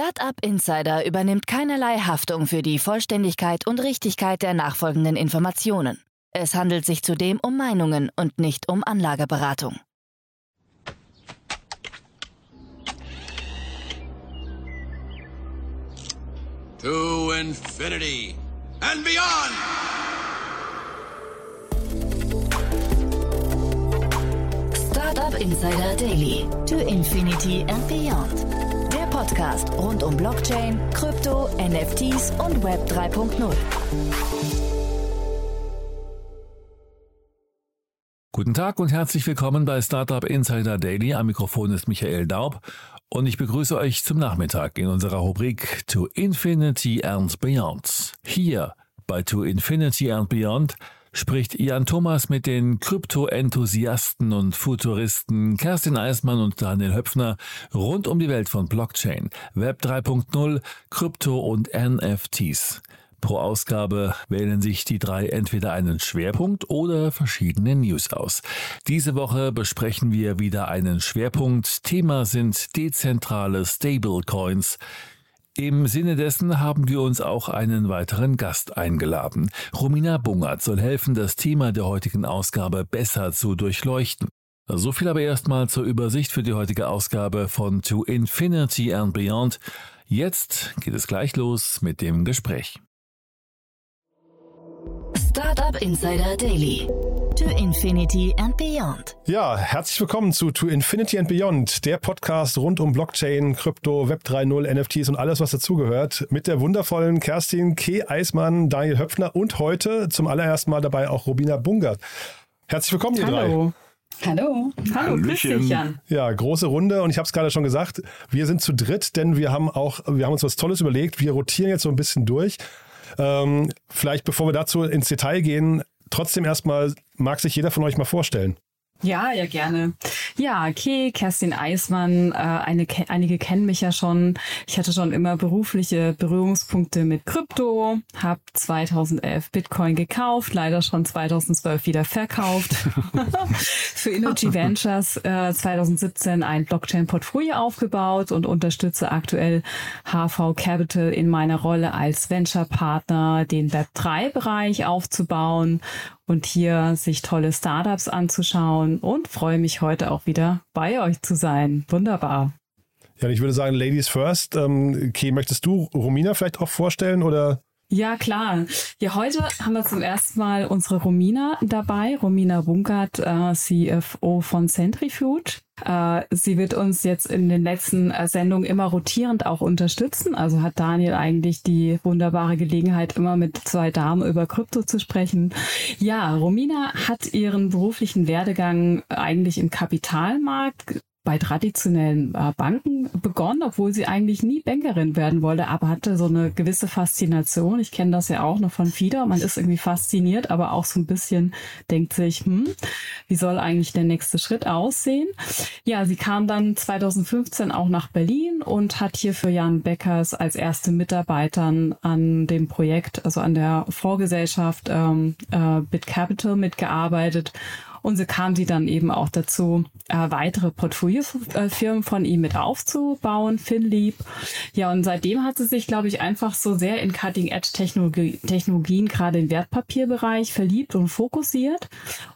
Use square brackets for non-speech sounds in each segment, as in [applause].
Startup Insider übernimmt keinerlei Haftung für die Vollständigkeit und Richtigkeit der nachfolgenden Informationen. Es handelt sich zudem um Meinungen und nicht um Anlageberatung. To infinity and beyond! Startup Insider Daily. To Infinity and Beyond. Podcast rund um Blockchain, Krypto, NFTs und Web 3.0. Guten Tag und herzlich willkommen bei Startup Insider Daily. Am Mikrofon ist Michael Daub und ich begrüße euch zum Nachmittag in unserer Rubrik To Infinity and Beyond. Hier bei To Infinity and Beyond spricht Ian Thomas mit den Krypto-Enthusiasten und Futuristen Kerstin Eismann und Daniel Höpfner rund um die Welt von Blockchain, Web 3.0, Krypto und NFTs. Pro Ausgabe wählen sich die drei entweder einen Schwerpunkt oder verschiedene News aus. Diese Woche besprechen wir wieder einen Schwerpunkt. Thema sind dezentrale Stablecoins. Im Sinne dessen haben wir uns auch einen weiteren Gast eingeladen. Romina Bungert soll helfen, das Thema der heutigen Ausgabe besser zu durchleuchten. So viel aber erstmal zur Übersicht für die heutige Ausgabe von To Infinity and Beyond. Jetzt geht es gleich los mit dem Gespräch. Startup Insider Daily. To Infinity and Beyond. Ja, herzlich willkommen zu To Infinity and Beyond, der Podcast rund um Blockchain, Krypto, Web 3.0, NFTs und alles, was dazugehört. Mit der wundervollen Kerstin K. Eismann, Daniel Höpfner und heute zum allerersten Mal dabei auch Robina Bungert. Herzlich willkommen, ihr Hallo. drei. Hallo. Hallo, grüß dich, Jan. Ja, große Runde und ich habe es gerade schon gesagt, wir sind zu dritt, denn wir haben auch, wir haben uns was Tolles überlegt. Wir rotieren jetzt so ein bisschen durch. Ähm, vielleicht bevor wir dazu ins Detail gehen, trotzdem erstmal mag sich jeder von euch mal vorstellen. Ja, ja, gerne. Ja, okay, Kerstin Eismann, äh, eine, einige kennen mich ja schon. Ich hatte schon immer berufliche Berührungspunkte mit Krypto, habe 2011 Bitcoin gekauft, leider schon 2012 wieder verkauft. [laughs] Für Energy Ventures äh, 2017 ein Blockchain-Portfolio aufgebaut und unterstütze aktuell HV Capital in meiner Rolle als Venture-Partner, den Web3-Bereich aufzubauen und hier sich tolle Startups anzuschauen und freue mich heute auch wieder bei euch zu sein. Wunderbar. Ja, ich würde sagen, Ladies first. Ähm, okay, möchtest du Romina vielleicht auch vorstellen oder? Ja, klar. Ja, heute haben wir zum ersten Mal unsere Romina dabei, Romina Bunkert, äh, CFO von Centrifuge. Äh, sie wird uns jetzt in den letzten äh, Sendungen immer rotierend auch unterstützen. Also hat Daniel eigentlich die wunderbare Gelegenheit, immer mit zwei Damen über Krypto zu sprechen. Ja, Romina hat ihren beruflichen Werdegang eigentlich im Kapitalmarkt bei traditionellen äh, Banken begonnen, obwohl sie eigentlich nie Bankerin werden wollte, aber hatte so eine gewisse Faszination. Ich kenne das ja auch noch von FIDA. Man ist irgendwie fasziniert, aber auch so ein bisschen denkt sich, hm, wie soll eigentlich der nächste Schritt aussehen? Ja, sie kam dann 2015 auch nach Berlin und hat hier für Jan Beckers als erste Mitarbeitern an dem Projekt, also an der Vorgesellschaft ähm, äh, Bit Capital mitgearbeitet und so kam sie dann eben auch dazu, äh, weitere Portfoliofirmen von ihm mit aufzubauen, FinLeap. Ja, und seitdem hat sie sich, glaube ich, einfach so sehr in Cutting-Edge-Technologien, gerade im Wertpapierbereich, verliebt und fokussiert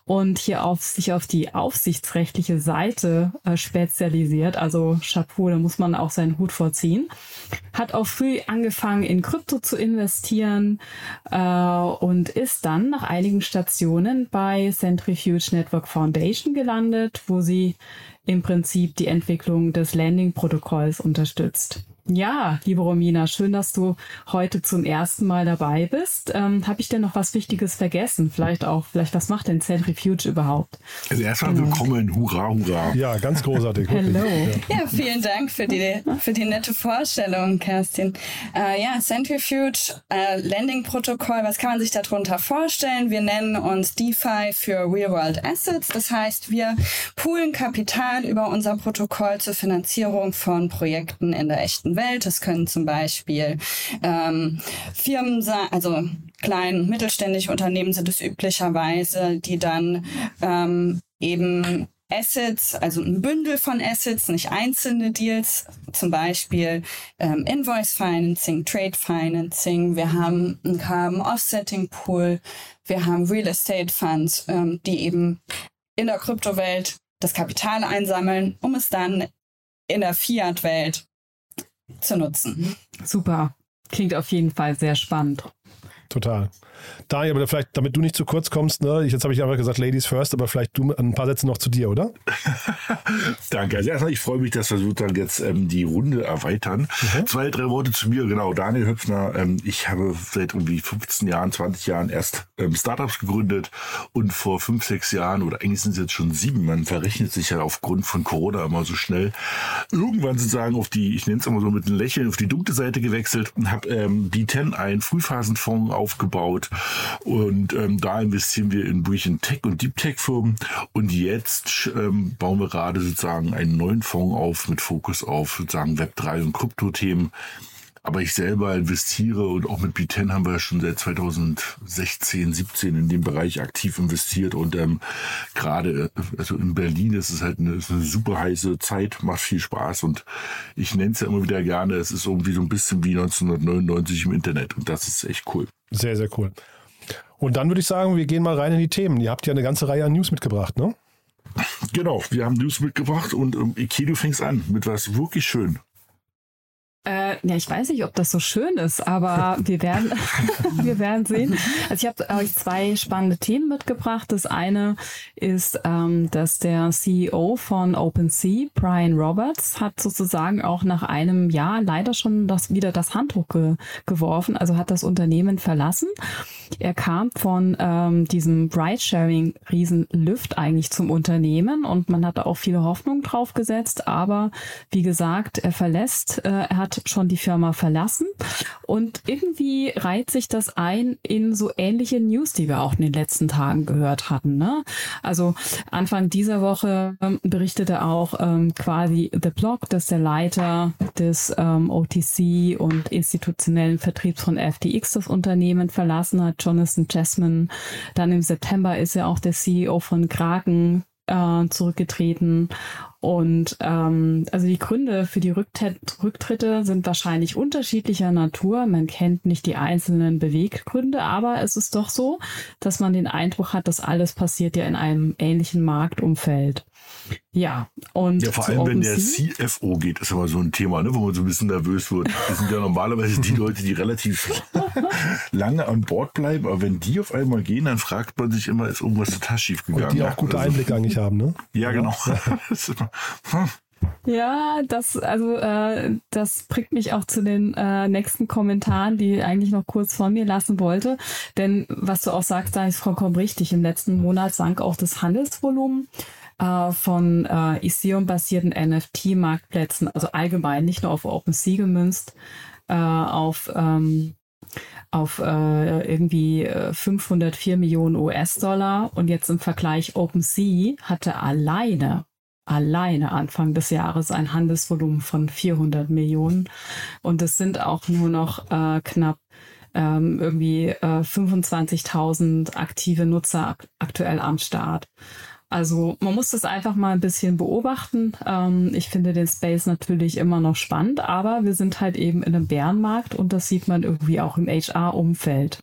und hier auf sich auf die aufsichtsrechtliche Seite äh, spezialisiert. Also Chapeau, da muss man auch seinen Hut vorziehen. Hat auch früh angefangen, in Krypto zu investieren äh, und ist dann nach einigen Stationen bei Centrifuge Network Foundation gelandet, wo sie im Prinzip die Entwicklung des Landing-Protokolls unterstützt. Ja, liebe Romina, schön, dass du heute zum ersten Mal dabei bist. Ähm, Habe ich denn noch was Wichtiges vergessen? Vielleicht auch, vielleicht was macht denn Centrifuge überhaupt? Also erstmal genau. willkommen, hurra, hurra. Ja, ganz großartig. Hallo. Ja. ja, vielen Dank für die, für die nette Vorstellung, Kerstin. Äh, ja, Centrifuge, äh, Landing-Protokoll, was kann man sich darunter vorstellen? Wir nennen uns DeFi für Real-World Assets. Das heißt, wir poolen Kapital über unser Protokoll zur Finanzierung von Projekten in der echten Welt. Das können zum Beispiel ähm, Firmen sein, also klein- und mittelständische Unternehmen sind es üblicherweise, die dann ähm, eben Assets, also ein Bündel von Assets, nicht einzelne Deals, zum Beispiel ähm, Invoice Financing, Trade Financing, wir haben einen Carbon Offsetting Pool, wir haben Real Estate Funds, ähm, die eben in der Kryptowelt das Kapital einsammeln, um es dann in der Fiat-Welt zu nutzen. Super. Klingt auf jeden Fall sehr spannend. Total. Daniel, aber vielleicht, damit du nicht zu kurz kommst, ne? jetzt habe ich einfach gesagt, Ladies first, aber vielleicht du ein paar Sätze noch zu dir, oder? [laughs] Danke. Also erstmal, ich freue mich, dass wir sozusagen jetzt ähm, die Runde erweitern. Mhm. Zwei, drei Worte zu mir. Genau, Daniel Höpfner. Ähm, ich habe seit irgendwie 15 Jahren, 20 Jahren erst ähm, Startups gegründet und vor fünf, sechs Jahren oder eigentlich sind es jetzt schon sieben, man verrechnet sich ja aufgrund von Corona immer so schnell, irgendwann sozusagen auf die, ich nenne es immer so mit einem Lächeln, auf die dunkle Seite gewechselt und habe ähm, B10, einen Frühphasenfonds aufgebaut und ähm, da investieren wir in wirklich in Tech- und Deep Tech-Firmen. Und jetzt ähm, bauen wir gerade sozusagen einen neuen Fonds auf mit Fokus auf sozusagen Web3 und Krypto-Themen. Aber ich selber investiere und auch mit B10 haben wir schon seit 2016, 17 in dem Bereich aktiv investiert und ähm, gerade also in Berlin ist es halt eine, ist eine super heiße Zeit, macht viel Spaß und ich nenne es ja immer wieder gerne, es ist irgendwie so ein bisschen wie 1999 im Internet und das ist echt cool. Sehr, sehr cool. Und dann würde ich sagen, wir gehen mal rein in die Themen. Ihr habt ja eine ganze Reihe an News mitgebracht, ne? Genau, wir haben News mitgebracht und ähm, Iki, du fängst an mit was wirklich schön. Äh, ja, ich weiß nicht, ob das so schön ist, aber [laughs] wir werden, [laughs] wir werden sehen. Also ich habe euch zwei spannende Themen mitgebracht. Das eine ist, ähm, dass der CEO von OpenSea, Brian Roberts, hat sozusagen auch nach einem Jahr leider schon das, wieder das Handtuch ge geworfen, also hat das Unternehmen verlassen. Er kam von ähm, diesem Ride-Sharing-Riesen Lyft eigentlich zum Unternehmen und man hatte auch viele Hoffnungen drauf gesetzt, aber wie gesagt, er verlässt, äh, er hat schon die Firma verlassen und irgendwie reiht sich das ein in so ähnliche News, die wir auch in den letzten Tagen gehört hatten. Ne? Also Anfang dieser Woche ähm, berichtete auch ähm, quasi The Block, dass der Leiter des ähm, OTC und institutionellen Vertriebs von FTX das Unternehmen verlassen hat, Jonathan Jasmine. Dann im September ist er auch der CEO von Kraken äh, zurückgetreten. Und ähm, also die Gründe für die Rücktritte sind wahrscheinlich unterschiedlicher Natur. Man kennt nicht die einzelnen Beweggründe, aber es ist doch so, dass man den Eindruck hat, dass alles passiert ja in einem ähnlichen Marktumfeld. Ja, und ja, vor allem, wenn der CFO geht, ist aber so ein Thema, ne, wo man so ein bisschen nervös wird. Das sind ja normalerweise die Leute, die relativ [laughs] lange an Bord bleiben, aber wenn die auf einmal gehen, dann fragt man sich immer, ist irgendwas total schief gegangen. Und die auch gute also, Einblicke eigentlich haben, ne? Ja, genau. [laughs] Ja, das, also äh, das bringt mich auch zu den äh, nächsten Kommentaren, die ich eigentlich noch kurz vor mir lassen wollte. Denn was du auch sagst, da ist vollkommen richtig. Im letzten Monat sank auch das Handelsvolumen äh, von äh, Ethereum-basierten NFT-Marktplätzen, also allgemein nicht nur auf OpenSea gemünzt, äh, auf ähm, auf äh, irgendwie 504 äh, Millionen US-Dollar und jetzt im Vergleich OpenSea hatte alleine alleine Anfang des Jahres ein Handelsvolumen von 400 Millionen und es sind auch nur noch äh, knapp ähm, irgendwie äh, 25.000 aktive Nutzer ak aktuell am Start. Also man muss das einfach mal ein bisschen beobachten. Ähm, ich finde den Space natürlich immer noch spannend, aber wir sind halt eben in einem Bärenmarkt und das sieht man irgendwie auch im HR-Umfeld.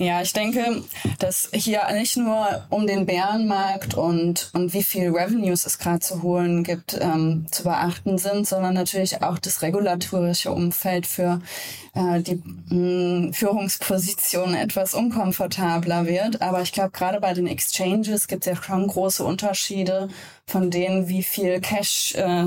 Ja, ich denke, dass hier nicht nur um den Bärenmarkt und, und wie viel Revenues es gerade zu holen gibt, ähm, zu beachten sind, sondern natürlich auch das regulatorische Umfeld für äh, die mh, mm, Führungsposition etwas unkomfortabler wird. Aber ich glaube, gerade bei den Exchanges gibt es ja schon große Unterschiede von denen, wie viel Cash äh,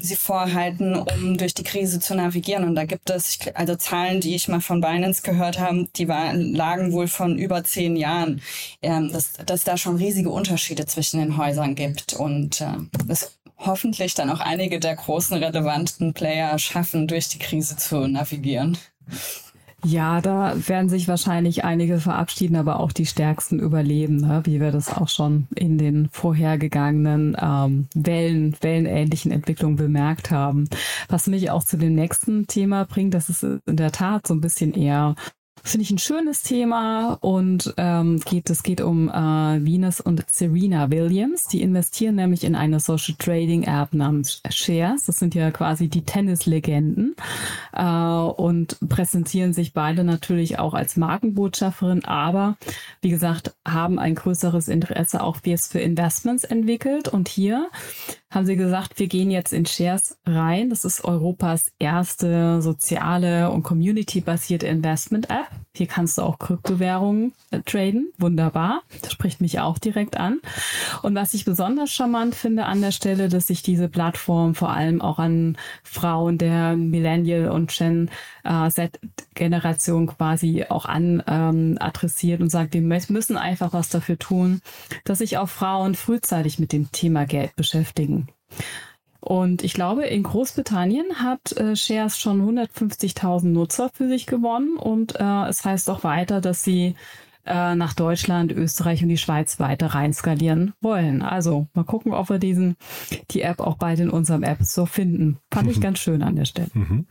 sie vorhalten, um durch die Krise zu navigieren. Und da gibt es, also Zahlen, die ich mal von Binance gehört habe, die waren, lagen wohl von über zehn Jahren, ähm, dass, dass da schon riesige Unterschiede zwischen den Häusern gibt und äh, das hoffentlich dann auch einige der großen relevanten Player schaffen, durch die Krise zu navigieren. Ja, da werden sich wahrscheinlich einige verabschieden, aber auch die Stärksten überleben, ne? wie wir das auch schon in den vorhergegangenen ähm, Wellen, wellenähnlichen Entwicklungen bemerkt haben. Was mich auch zu dem nächsten Thema bringt, das ist in der Tat so ein bisschen eher finde ich ein schönes Thema und ähm, geht, es geht um äh, Venus und Serena Williams. Die investieren nämlich in eine Social Trading App namens Shares. Das sind ja quasi die Tennislegenden äh, und präsentieren sich beide natürlich auch als Markenbotschafterin, aber wie gesagt, haben ein größeres Interesse auch wie es für Investments entwickelt. Und hier haben sie gesagt, wir gehen jetzt in Shares rein. Das ist Europas erste soziale und community-basierte Investment-App. Hier kannst du auch Kryptowährungen äh, traden. Wunderbar. Das spricht mich auch direkt an. Und was ich besonders charmant finde an der Stelle, dass sich diese Plattform vor allem auch an Frauen der Millennial und Gen äh, Z-Generation quasi auch an ähm, adressiert und sagt, wir müssen einfach was dafür tun, dass sich auch Frauen frühzeitig mit dem Thema Geld beschäftigen. Und ich glaube, in Großbritannien hat äh, Shares schon 150.000 Nutzer für sich gewonnen und äh, es heißt auch weiter, dass sie äh, nach Deutschland, Österreich und die Schweiz weiter rein skalieren wollen. Also mal gucken, ob wir diesen, die App auch bald in unserem App so finden. Fand ich ganz schön an der Stelle. Mhm.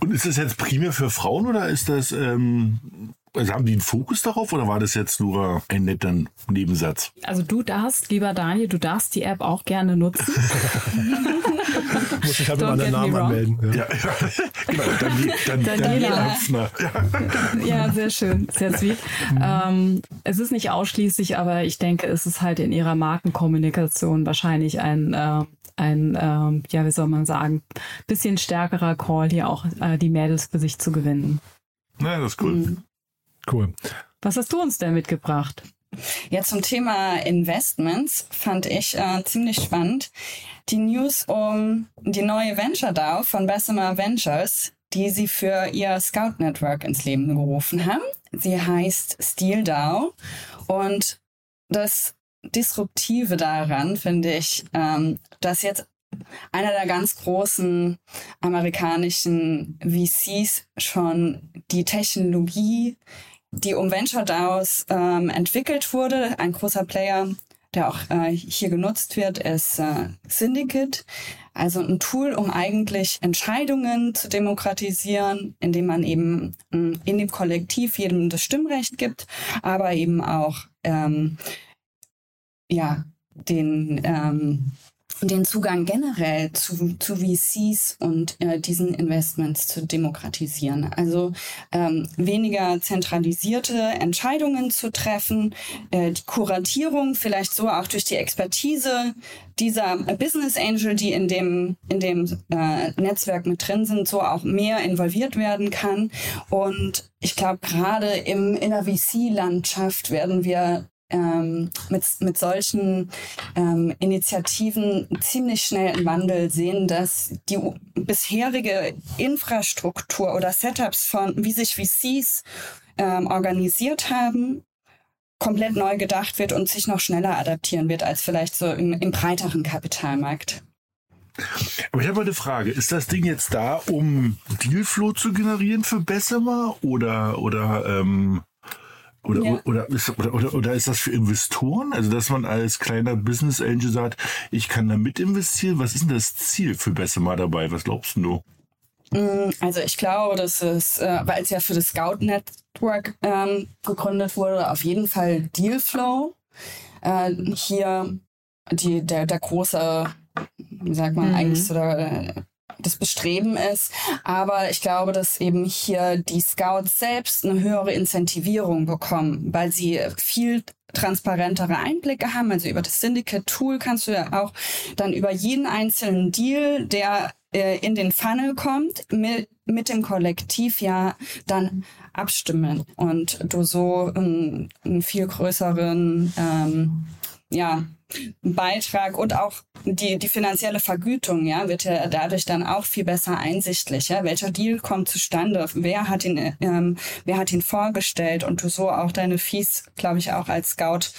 Und ist das jetzt primär für Frauen oder ist das ähm, also haben die einen Fokus darauf oder war das jetzt nur ein netter Nebensatz? Also du darfst, lieber Daniel, du darfst die App auch gerne nutzen. [laughs] Muss ich halt mit meinem Namen anmelden. Ja. Ja, ja. genau, dann, dann, Daniela. Ja. [laughs] ja, sehr schön, sehr sweet. Mhm. Ähm, es ist nicht ausschließlich, aber ich denke, es ist halt in ihrer Markenkommunikation wahrscheinlich ein äh, ein, äh, ja, wie soll man sagen, bisschen stärkerer Call, hier auch äh, die Mädels für sich zu gewinnen. Ja, das ist cool. Mhm. Cool. Was hast du uns denn mitgebracht? Ja, zum Thema Investments fand ich äh, ziemlich spannend die News um die neue Venture DAO von Bessemer Ventures, die sie für ihr Scout Network ins Leben gerufen haben. Sie heißt Steel DAO und das Disruptive daran finde ich, ähm, dass jetzt einer der ganz großen amerikanischen VCs schon die Technologie die um Venture DAOs ähm, entwickelt wurde. Ein großer Player, der auch äh, hier genutzt wird, ist äh, Syndicate. Also ein Tool, um eigentlich Entscheidungen zu demokratisieren, indem man eben äh, in dem Kollektiv jedem das Stimmrecht gibt, aber eben auch ähm, ja den ähm, den Zugang generell zu, zu VCs und äh, diesen Investments zu demokratisieren. Also ähm, weniger zentralisierte Entscheidungen zu treffen, äh, die Kuratierung vielleicht so auch durch die Expertise dieser Business Angel, die in dem, in dem äh, Netzwerk mit drin sind, so auch mehr involviert werden kann. Und ich glaube, gerade im, in der VC-Landschaft werden wir ähm, mit, mit solchen ähm, Initiativen ziemlich schnell im Wandel sehen, dass die bisherige Infrastruktur oder Setups von, wie sich VCs ähm, organisiert haben, komplett neu gedacht wird und sich noch schneller adaptieren wird als vielleicht so im, im breiteren Kapitalmarkt. Aber ich habe eine Frage. Ist das Ding jetzt da, um Dealflow zu generieren für Bessemer oder, oder ähm, oder, ja. oder, ist, oder, oder, oder ist das für Investoren? Also, dass man als kleiner Business Angel sagt, ich kann da mit investieren. Was ist denn das Ziel für Bessemer dabei? Was glaubst du? Mm, also ich glaube, dass es, äh, weil es ja für das Scout Network ähm, gegründet wurde, auf jeden Fall Dealflow. Äh, hier die, der, der große, wie sagt man, mhm. eigentlich so der, äh, das Bestreben ist. Aber ich glaube, dass eben hier die Scouts selbst eine höhere Incentivierung bekommen, weil sie viel transparentere Einblicke haben. Also über das Syndicate-Tool kannst du ja auch dann über jeden einzelnen Deal, der äh, in den Funnel kommt, mit, mit dem Kollektiv ja dann abstimmen und du so einen, einen viel größeren ähm, ja, Beitrag und auch die, die finanzielle Vergütung, ja, wird ja dadurch dann auch viel besser einsichtlich, ja, welcher Deal kommt zustande, wer hat ihn, ähm, wer hat ihn vorgestellt? Und du so auch deine Fees, glaube ich, auch als Scout,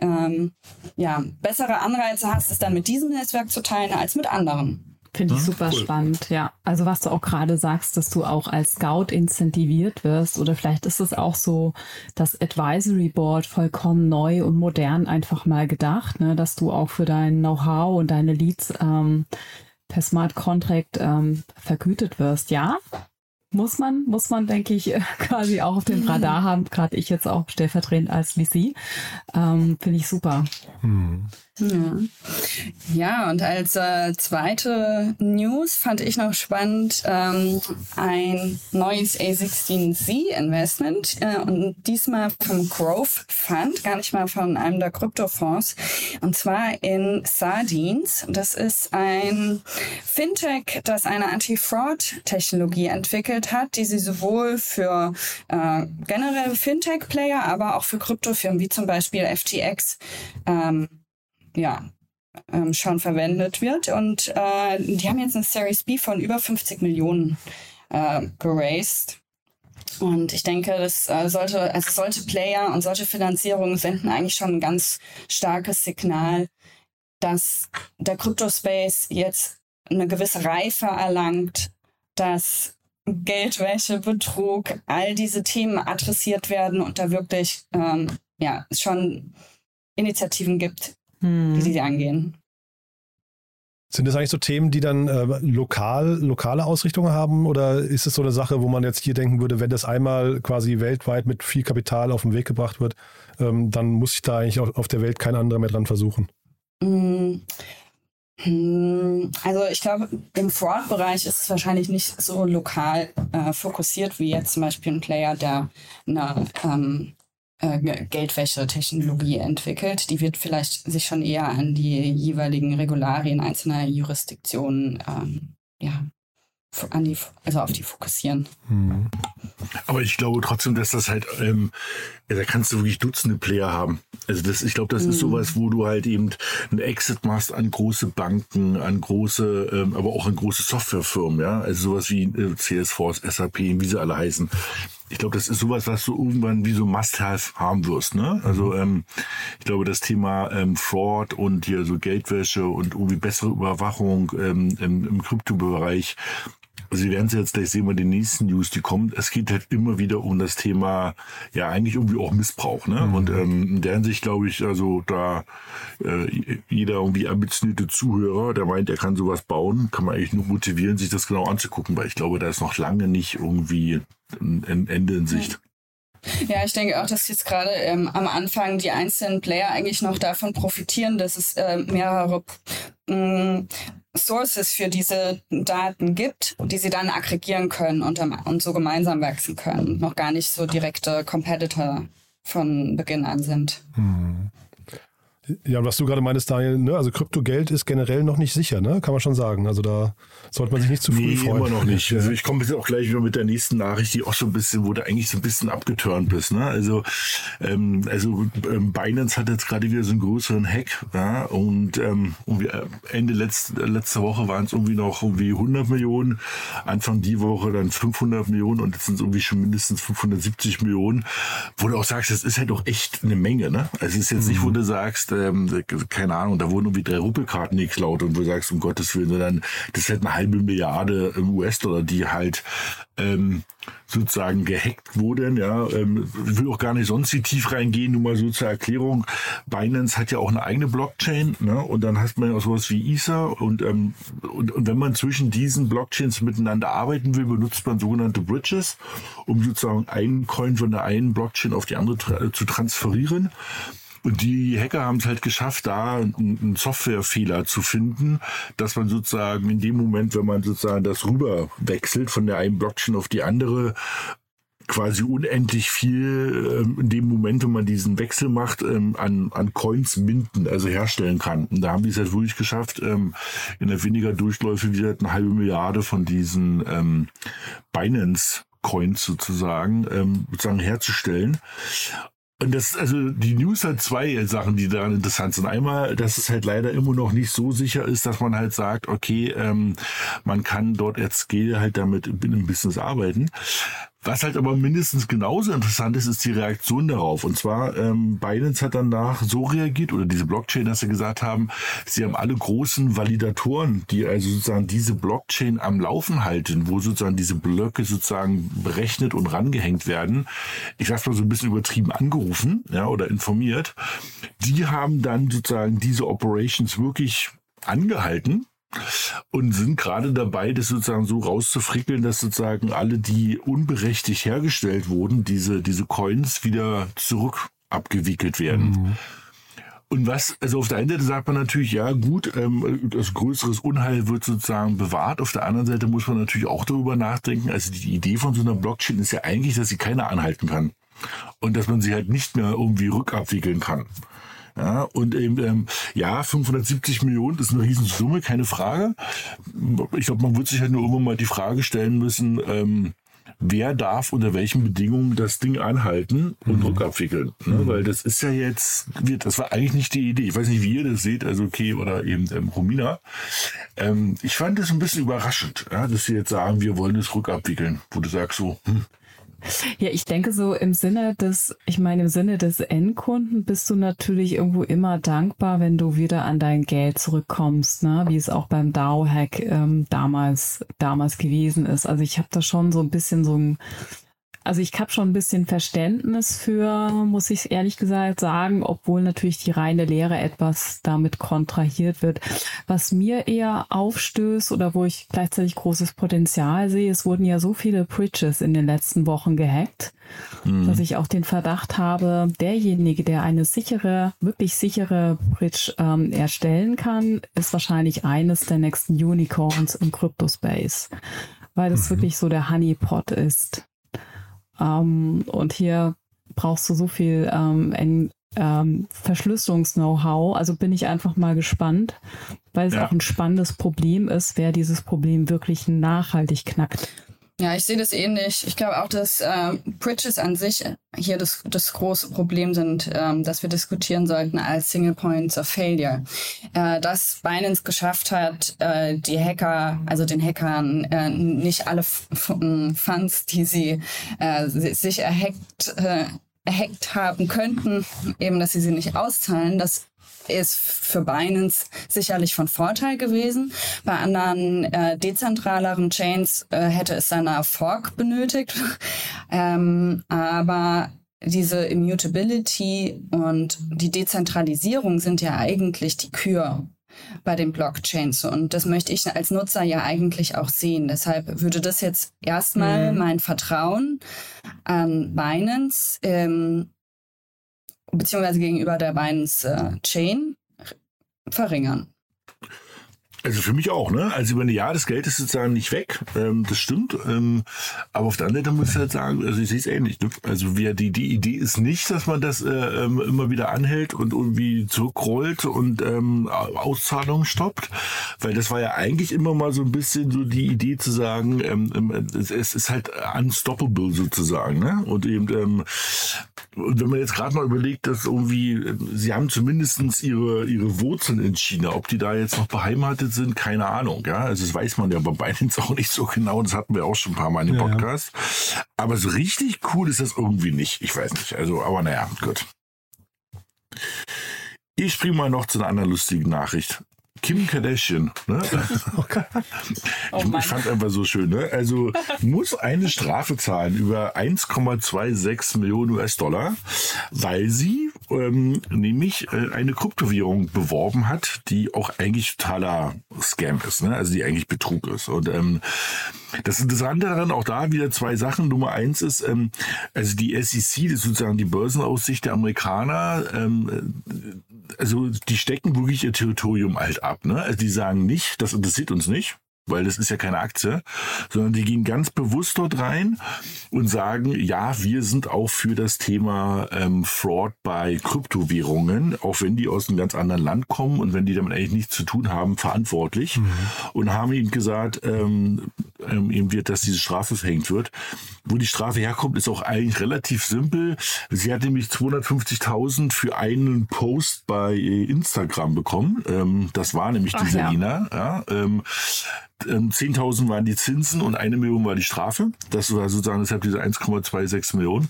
ähm, ja, bessere Anreize hast, es dann mit diesem Netzwerk zu teilen als mit anderen. Finde ich super cool. spannend, ja. Also was du auch gerade sagst, dass du auch als Scout incentiviert wirst oder vielleicht ist es auch so das Advisory Board vollkommen neu und modern einfach mal gedacht, ne, dass du auch für dein Know-how und deine Leads ähm, per Smart Contract ähm, vergütet wirst, ja? muss man, muss man, denke ich, [laughs] quasi auch auf dem Radar haben. Gerade ich jetzt auch stellvertretend als VC. Ähm, Finde ich super. Hm. Ja. ja, und als äh, zweite News fand ich noch spannend ähm, ein neues A16Z Investment äh, und diesmal vom Growth Fund, gar nicht mal von einem der Kryptofonds, und zwar in Sardines. Das ist ein Fintech, das eine Anti-Fraud-Technologie entwickelt hat, die sie sowohl für äh, generell Fintech-Player, aber auch für Kryptofirmen wie zum Beispiel FTX ähm, ja, ähm, schon verwendet wird. Und äh, die haben jetzt eine Series B von über 50 Millionen äh, geraced. Und ich denke, das äh, sollte, also solche Player und solche Finanzierungen senden eigentlich schon ein ganz starkes Signal, dass der Kryptospace jetzt eine gewisse Reife erlangt, dass Geldwäsche, Betrug, all diese Themen adressiert werden und da wirklich ähm, ja schon Initiativen gibt, hm. die sie angehen. Sind das eigentlich so Themen, die dann äh, lokal, lokale Ausrichtungen haben? Oder ist es so eine Sache, wo man jetzt hier denken würde, wenn das einmal quasi weltweit mit viel Kapital auf den Weg gebracht wird, ähm, dann muss sich da eigentlich auf, auf der Welt kein anderer mehr dran versuchen? Hm also ich glaube, im Fraud-Bereich ist es wahrscheinlich nicht so lokal äh, fokussiert wie jetzt zum Beispiel ein Player, der eine ähm, äh, Geldwäsche-Technologie entwickelt. Die wird vielleicht sich schon eher an die jeweiligen Regularien einzelner Jurisdiktionen ähm, ja, an die, also auf die fokussieren. Mhm. Aber ich glaube trotzdem, dass das halt, ähm, ja, da kannst du wirklich Dutzende Player haben. Also das, ich glaube, das mhm. ist sowas, wo du halt eben einen Exit machst an große Banken, an große, ähm, aber auch an große Softwarefirmen, ja. Also sowas wie äh, Salesforce, SAP, wie sie alle heißen ich glaube, das ist sowas, was du irgendwann wie so Must-Have haben wirst. Ne? Also mhm. ähm, ich glaube, das Thema ähm, Fraud und hier so Geldwäsche und irgendwie bessere Überwachung ähm, im, im Kryptobereich, also Sie werden es jetzt gleich sehen bei den nächsten News, die kommen. Es geht halt immer wieder um das Thema, ja, eigentlich irgendwie auch Missbrauch. Ne? Mhm. Und ähm, in der Hinsicht glaube ich, also da äh, jeder irgendwie ambitionierte Zuhörer, der meint, er kann sowas bauen, kann man eigentlich nur motivieren, sich das genau anzugucken, weil ich glaube, da ist noch lange nicht irgendwie ein Ende in Sicht. Ja, ich denke auch, dass jetzt gerade ähm, am Anfang die einzelnen Player eigentlich noch davon profitieren, dass es äh, mehrere Sources für diese Daten gibt, die sie dann aggregieren können und, und so gemeinsam wachsen können und noch gar nicht so direkte Competitor von Beginn an sind. Hm. Ja, was du gerade meinst, Daniel, ne? also Kryptogeld ist generell noch nicht sicher, ne? kann man schon sagen. Also da sollte man sich nicht zu früh nee, freuen. immer noch nicht. Also ich komme jetzt auch gleich wieder mit der nächsten Nachricht, die auch so ein bisschen, wo du eigentlich so ein bisschen abgeturnt bist. Ne? Also, ähm, also ähm, Binance hat jetzt gerade wieder so einen größeren Hack ja? und ähm, äh, Ende letzt, letzter Woche waren es irgendwie noch irgendwie 100 Millionen, Anfang die Woche dann 500 Millionen und jetzt sind es irgendwie schon mindestens 570 Millionen, wo du auch sagst, das ist halt doch echt eine Menge. Ne? Also es ist jetzt mhm. nicht, wo du sagst, ähm, keine Ahnung, da wurden irgendwie drei Ruppelkarten geklaut und wo du sagst, um Gottes Willen, sondern das ist eine halbe Milliarde US-Dollar, die halt ähm, sozusagen gehackt wurden. Ja, ähm, ich will auch gar nicht sonst die tief reingehen, nur mal so zur Erklärung. Binance hat ja auch eine eigene Blockchain, ne? Und dann hat man ja auch sowas wie Ether und, ähm, und, und wenn man zwischen diesen Blockchains miteinander arbeiten will, benutzt man sogenannte Bridges, um sozusagen einen Coin von der einen Blockchain auf die andere tra zu transferieren. Und die Hacker haben es halt geschafft, da einen Softwarefehler zu finden, dass man sozusagen in dem Moment, wenn man sozusagen das rüber wechselt von der einen Blockchain auf die andere, quasi unendlich viel ähm, in dem Moment, wenn man diesen Wechsel macht, ähm, an, an Coins minden, also herstellen kann. Und da haben die es halt wirklich geschafft, ähm, in der weniger Durchläufe wieder eine halbe Milliarde von diesen ähm, Binance Coins sozusagen, ähm, sozusagen herzustellen. Und das, also die News hat zwei Sachen, die daran interessant sind. Einmal, dass es halt leider immer noch nicht so sicher ist, dass man halt sagt, okay, ähm, man kann dort als Scale halt damit im Business arbeiten. Was halt aber mindestens genauso interessant ist, ist die Reaktion darauf. Und zwar, ähm, Binance hat danach so reagiert, oder diese Blockchain, dass sie gesagt haben, sie haben alle großen Validatoren, die also sozusagen diese Blockchain am Laufen halten, wo sozusagen diese Blöcke sozusagen berechnet und rangehängt werden. Ich sag's mal so ein bisschen übertrieben angerufen, ja, oder informiert. Die haben dann sozusagen diese Operations wirklich angehalten und sind gerade dabei, das sozusagen so rauszufrickeln, dass sozusagen alle, die unberechtigt hergestellt wurden, diese, diese Coins wieder zurück abgewickelt werden. Mhm. Und was, also auf der einen Seite sagt man natürlich, ja gut, ähm, das größeres Unheil wird sozusagen bewahrt. Auf der anderen Seite muss man natürlich auch darüber nachdenken. Also die Idee von so einer Blockchain ist ja eigentlich, dass sie keiner anhalten kann. Und dass man sie halt nicht mehr irgendwie rückabwickeln kann. Ja, und eben, ähm, ja, 570 Millionen ist eine Riesensumme, keine Frage. Ich glaube, man wird sich halt nur irgendwann mal die Frage stellen müssen, ähm, wer darf unter welchen Bedingungen das Ding anhalten und mhm. rückabwickeln. Ne? Mhm. Weil das ist ja jetzt, das war eigentlich nicht die Idee. Ich weiß nicht, wie ihr das seht, also okay, oder eben ähm, Romina. Ähm, ich fand das ein bisschen überraschend, ja, dass sie jetzt sagen, wir wollen es rückabwickeln, wo du sagst so, hm, ja, ich denke so im Sinne des, ich meine im Sinne des Endkunden bist du natürlich irgendwo immer dankbar, wenn du wieder an dein Geld zurückkommst, ne? wie es auch beim DAO-Hack ähm, damals, damals gewesen ist. Also ich habe da schon so ein bisschen so ein also ich habe schon ein bisschen Verständnis für, muss ich ehrlich gesagt sagen, obwohl natürlich die reine Lehre etwas damit kontrahiert wird. Was mir eher aufstößt oder wo ich gleichzeitig großes Potenzial sehe, es wurden ja so viele Bridges in den letzten Wochen gehackt, mhm. dass ich auch den Verdacht habe, derjenige, der eine sichere, wirklich sichere Bridge ähm, erstellen kann, ist wahrscheinlich eines der nächsten Unicorns im Crypto-Space weil das mhm. wirklich so der Honeypot ist. Ähm, und hier brauchst du so viel ähm, ähm, Verschlüsselungs-Know-how. Also bin ich einfach mal gespannt, weil es ja. auch ein spannendes Problem ist, wer dieses Problem wirklich nachhaltig knackt. Ja, ich sehe das ähnlich. Ich glaube auch, dass äh, Bridges an sich hier das, das große Problem sind, ähm, dass wir diskutieren sollten als Single Points of Failure. Äh, dass Binance geschafft hat, äh, die Hacker, also den Hackern, äh, nicht alle Funds, die sie äh, sich erhackt, äh, erhackt haben könnten, eben, dass sie sie nicht auszahlen, das ist für Binance sicherlich von Vorteil gewesen. Bei anderen äh, dezentraleren Chains äh, hätte es eine Fork benötigt. [laughs] ähm, aber diese Immutability und die Dezentralisierung sind ja eigentlich die Kür bei den Blockchains. Und das möchte ich als Nutzer ja eigentlich auch sehen. Deshalb würde das jetzt erstmal mhm. mein Vertrauen an Binance ähm, beziehungsweise gegenüber der Binance äh, Chain verringern. Also für mich auch, ne? Also über ein Jahr das Geld ist sozusagen nicht weg, ähm, das stimmt. Ähm, aber auf der anderen Seite muss ich halt sagen, also ich sehe es ähnlich. Ne? Also wir, die, die Idee ist nicht, dass man das äh, ähm, immer wieder anhält und irgendwie zurückrollt und ähm, Auszahlungen stoppt, weil das war ja eigentlich immer mal so ein bisschen so die Idee zu sagen, ähm, ähm es, es ist halt unstoppable sozusagen. Ne? Und eben, ähm, und wenn man jetzt gerade mal überlegt, dass irgendwie, sie haben zumindestens ihre, ihre Wurzeln in China, ob die da jetzt noch beheimatet sind, keine Ahnung. Ja, also das weiß man ja bei Binance [laughs] auch nicht so genau. Das hatten wir auch schon ein paar Mal in dem ja, Podcast. Ja. Aber so richtig cool ist das irgendwie nicht. Ich weiß nicht. Also, aber naja, gut. Ich springe mal noch zu einer anderen lustigen Nachricht. Kim Kardashian. Ne? [laughs] Oh ich, ich fand einfach so schön. Ne? Also muss eine Strafe zahlen über 1,26 Millionen US-Dollar, weil sie ähm, nämlich äh, eine Kryptowährung beworben hat, die auch eigentlich totaler Scam ist, ne? also die eigentlich Betrug ist. Und ähm, das Interessante daran, auch da wieder zwei Sachen. Nummer eins ist, ähm, also die SEC, das ist sozusagen die Börsenaussicht der Amerikaner, ähm, also die stecken wirklich ihr Territorium halt ab. Ne? Also die sagen nicht, das interessiert uns nicht weil das ist ja keine Aktie, sondern die gehen ganz bewusst dort rein und sagen, ja, wir sind auch für das Thema ähm, Fraud bei Kryptowährungen, auch wenn die aus einem ganz anderen Land kommen und wenn die damit eigentlich nichts zu tun haben, verantwortlich mhm. und haben ihnen gesagt, ähm, ähm, eben wird, dass diese Strafe verhängt wird. Wo die Strafe herkommt, ist auch eigentlich relativ simpel. Sie hat nämlich 250.000 für einen Post bei Instagram bekommen. Ähm, das war nämlich Ach, die Selina. Ja. ja ähm, 10.000 ähm, waren die Zinsen und eine Million war die Strafe. Das war sozusagen deshalb diese 1,26 Millionen.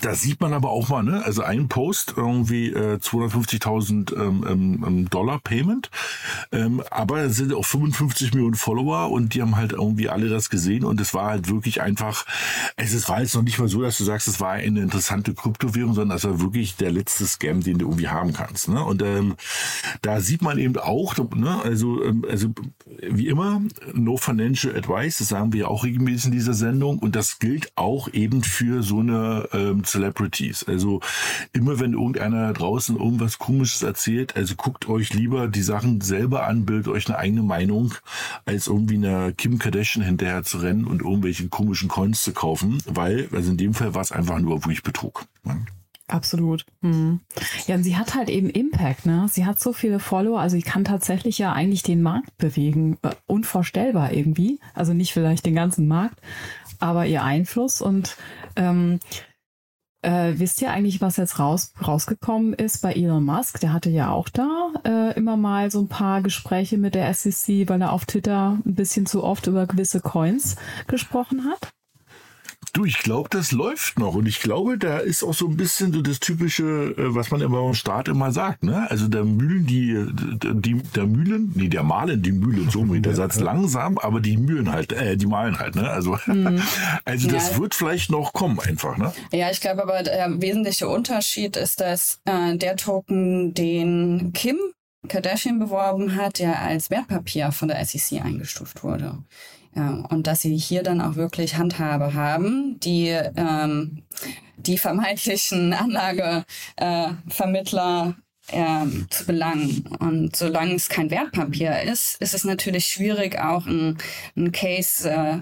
Da sieht man aber auch mal, ne? Also ein Post irgendwie äh, 250.000 ähm, ähm, Dollar Payment, ähm, aber es sind auch 55 Millionen Follower und die haben halt irgendwie alle das gesehen und es war halt wirklich einfach. Es ist, war jetzt noch nicht mal so, dass du sagst, es war eine interessante Kryptowährung, sondern es war wirklich der letzte Scam, den du irgendwie haben kannst. Ne? Und ähm, da sieht man eben auch, ne? Also ähm, also wie immer, no financial advice, das sagen wir auch regelmäßig in dieser Sendung und das gilt auch eben für so eine äh, ähm, Celebrities. Also immer wenn irgendeiner draußen irgendwas Komisches erzählt, also guckt euch lieber die Sachen selber an, bildet euch eine eigene Meinung, als irgendwie einer Kim Kardashian hinterher zu rennen und irgendwelche komischen Coins zu kaufen, weil, also in dem Fall war es einfach nur wirklich Betrug. Absolut. Mhm. Ja, und sie hat halt eben Impact, ne? Sie hat so viele Follower, also sie kann tatsächlich ja eigentlich den Markt bewegen. Äh, unvorstellbar irgendwie. Also nicht vielleicht den ganzen Markt, aber ihr Einfluss und ähm, äh, wisst ihr eigentlich, was jetzt raus, rausgekommen ist bei Elon Musk? Der hatte ja auch da äh, immer mal so ein paar Gespräche mit der SEC, weil er auf Twitter ein bisschen zu oft über gewisse Coins gesprochen hat. Du, ich glaube, das läuft noch. Und ich glaube, da ist auch so ein bisschen so das typische, äh, was man immer am Start immer sagt. Ne? Also der Mühlen, die, die, der Mühlen, nee, der Malen die Mühlen, so mit der Satz langsam, aber die Mühlen halt, äh, die malen halt. Ne? Also, mhm. [laughs] also das ja. wird vielleicht noch kommen einfach. Ne? Ja, ich glaube aber, der wesentliche Unterschied ist, dass äh, der Token, den Kim Kardashian beworben hat, der als Wertpapier von der SEC eingestuft wurde. Ja, und dass sie hier dann auch wirklich Handhabe haben, die ähm, die vermeintlichen [laughs] Anlagevermittler äh, zu belangen. Und solange es kein Wertpapier ist, ist es natürlich schwierig, auch ein, ein Case äh,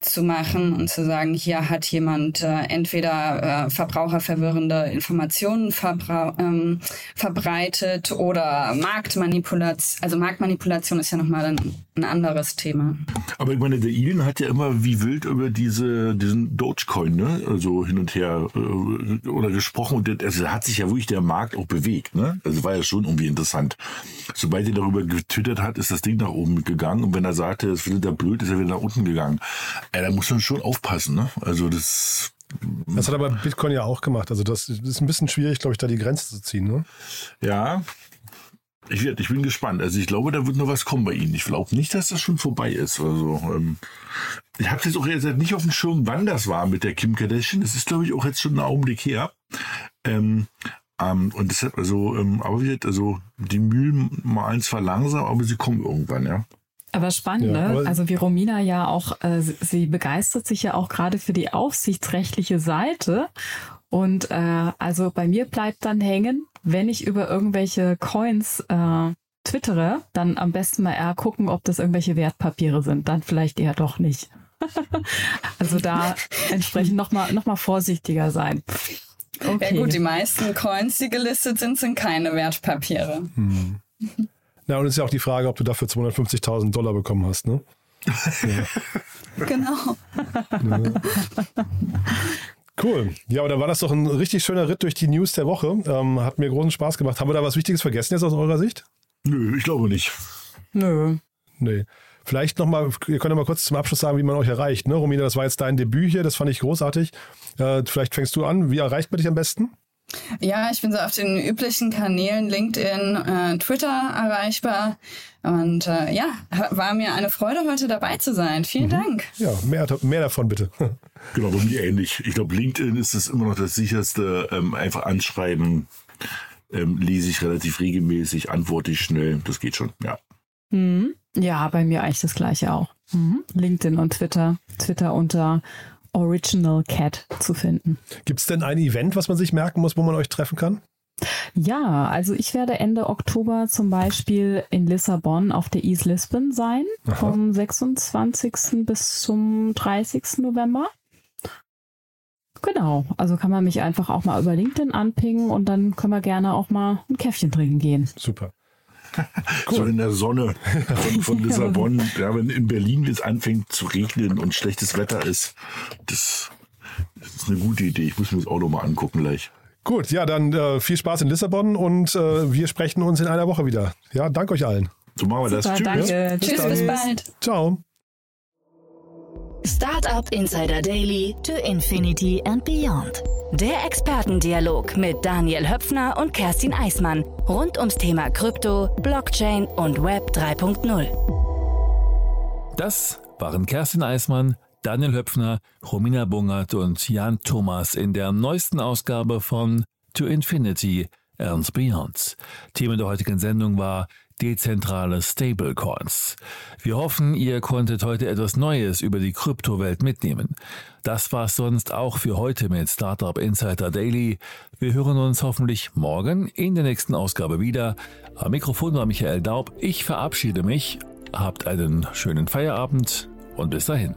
zu machen und zu sagen, hier hat jemand äh, entweder äh, verbraucherverwirrende Informationen ähm, verbreitet oder Marktmanipulation. Also Marktmanipulation ist ja nochmal ein, ein anderes Thema. Aber ich meine, der Elon hat ja immer wie wild über diese, diesen Dogecoin, ne? Also hin und her äh, oder gesprochen und also da hat sich ja wirklich der Markt auch bewegt, ne? Also war ja schon irgendwie interessant. Sobald er darüber getwittert hat, ist das Ding nach oben gegangen und wenn er sagte, es findet er blöd, ist er wieder nach unten gegangen. Ja, da muss man schon aufpassen, ne? Also das. Das hat aber Bitcoin ja auch gemacht. Also das ist ein bisschen schwierig, glaube ich, da die Grenze zu ziehen, ne? Ja. Ich, ich bin gespannt. Also ich glaube, da wird noch was kommen bei Ihnen. Ich glaube nicht, dass das schon vorbei ist. Also ähm, ich habe jetzt auch jetzt nicht auf dem Schirm, wann das war mit der Kim Kardashian. Das ist, glaube ich, auch jetzt schon ein Augenblick her. Ähm, ähm, und deshalb, also, ähm, aber wie also die Mühlen malen zwar langsam, aber sie kommen irgendwann, ja. Aber spannend, ja, ne? Also wie Romina ja auch, äh, sie begeistert sich ja auch gerade für die aufsichtsrechtliche Seite. Und äh, also bei mir bleibt dann hängen, wenn ich über irgendwelche Coins äh, twittere, dann am besten mal eher gucken, ob das irgendwelche Wertpapiere sind. Dann vielleicht eher doch nicht. [laughs] also da entsprechend nochmal noch mal vorsichtiger sein. Okay. Ja gut, die meisten Coins, die gelistet sind, sind keine Wertpapiere. Hm. Na, und es ist ja auch die Frage, ob du dafür 250.000 Dollar bekommen hast, ne? Ja. [laughs] genau. Ja. [laughs] Cool. Ja, aber dann war das doch ein richtig schöner Ritt durch die News der Woche. Ähm, hat mir großen Spaß gemacht. Haben wir da was Wichtiges vergessen jetzt aus eurer Sicht? Nö, ich glaube nicht. Nö. Nee. Vielleicht nochmal, ihr könnt ja mal kurz zum Abschluss sagen, wie man euch erreicht. Ne? Romina, das war jetzt dein Debüt hier, das fand ich großartig. Äh, vielleicht fängst du an. Wie erreicht man dich am besten? Ja, ich bin so auf den üblichen Kanälen LinkedIn, äh, Twitter erreichbar. Und äh, ja, war mir eine Freude, heute dabei zu sein. Vielen mhm. Dank. Ja, mehr, mehr davon bitte. [laughs] genau, bei mir ähnlich. Ich glaube, LinkedIn ist es immer noch das sicherste. Ähm, einfach anschreiben, ähm, lese ich relativ regelmäßig, antworte ich schnell. Das geht schon, ja. Mhm. Ja, bei mir eigentlich das gleiche auch. Mhm. LinkedIn und Twitter. Twitter unter Original Cat zu finden. Gibt es denn ein Event, was man sich merken muss, wo man euch treffen kann? Ja, also ich werde Ende Oktober zum Beispiel in Lissabon auf der East Lisbon sein, Aha. vom 26. bis zum 30. November. Genau, also kann man mich einfach auch mal über LinkedIn anpingen und dann können wir gerne auch mal ein Käffchen trinken gehen. Super. Cool. [laughs] So in der Sonne von, von [laughs] Lissabon. ja, wenn in Berlin es anfängt zu regnen und schlechtes Wetter ist, das, das ist eine gute Idee. Ich muss mir das Auto mal angucken gleich. Gut, ja, dann äh, viel Spaß in Lissabon und äh, wir sprechen uns in einer Woche wieder. Ja, danke euch allen. So machen wir Super, das. Tschüss. Danke. Tschüss, bis bald. Ciao. Startup Insider Daily to Infinity and Beyond. Der Expertendialog mit Daniel Höpfner und Kerstin Eismann rund ums Thema Krypto, Blockchain und Web 3.0. Das waren Kerstin Eismann, Daniel Höpfner, Romina Bungert und Jan Thomas in der neuesten Ausgabe von To Infinity and Beyond. Thema der heutigen Sendung war dezentrale Stablecoins. Wir hoffen, ihr konntet heute etwas Neues über die Kryptowelt mitnehmen. Das war's sonst auch für heute mit Startup Insider Daily. Wir hören uns hoffentlich morgen in der nächsten Ausgabe wieder. Am Mikrofon war Michael Daub. Ich verabschiede mich. Habt einen schönen Feierabend und bis dahin.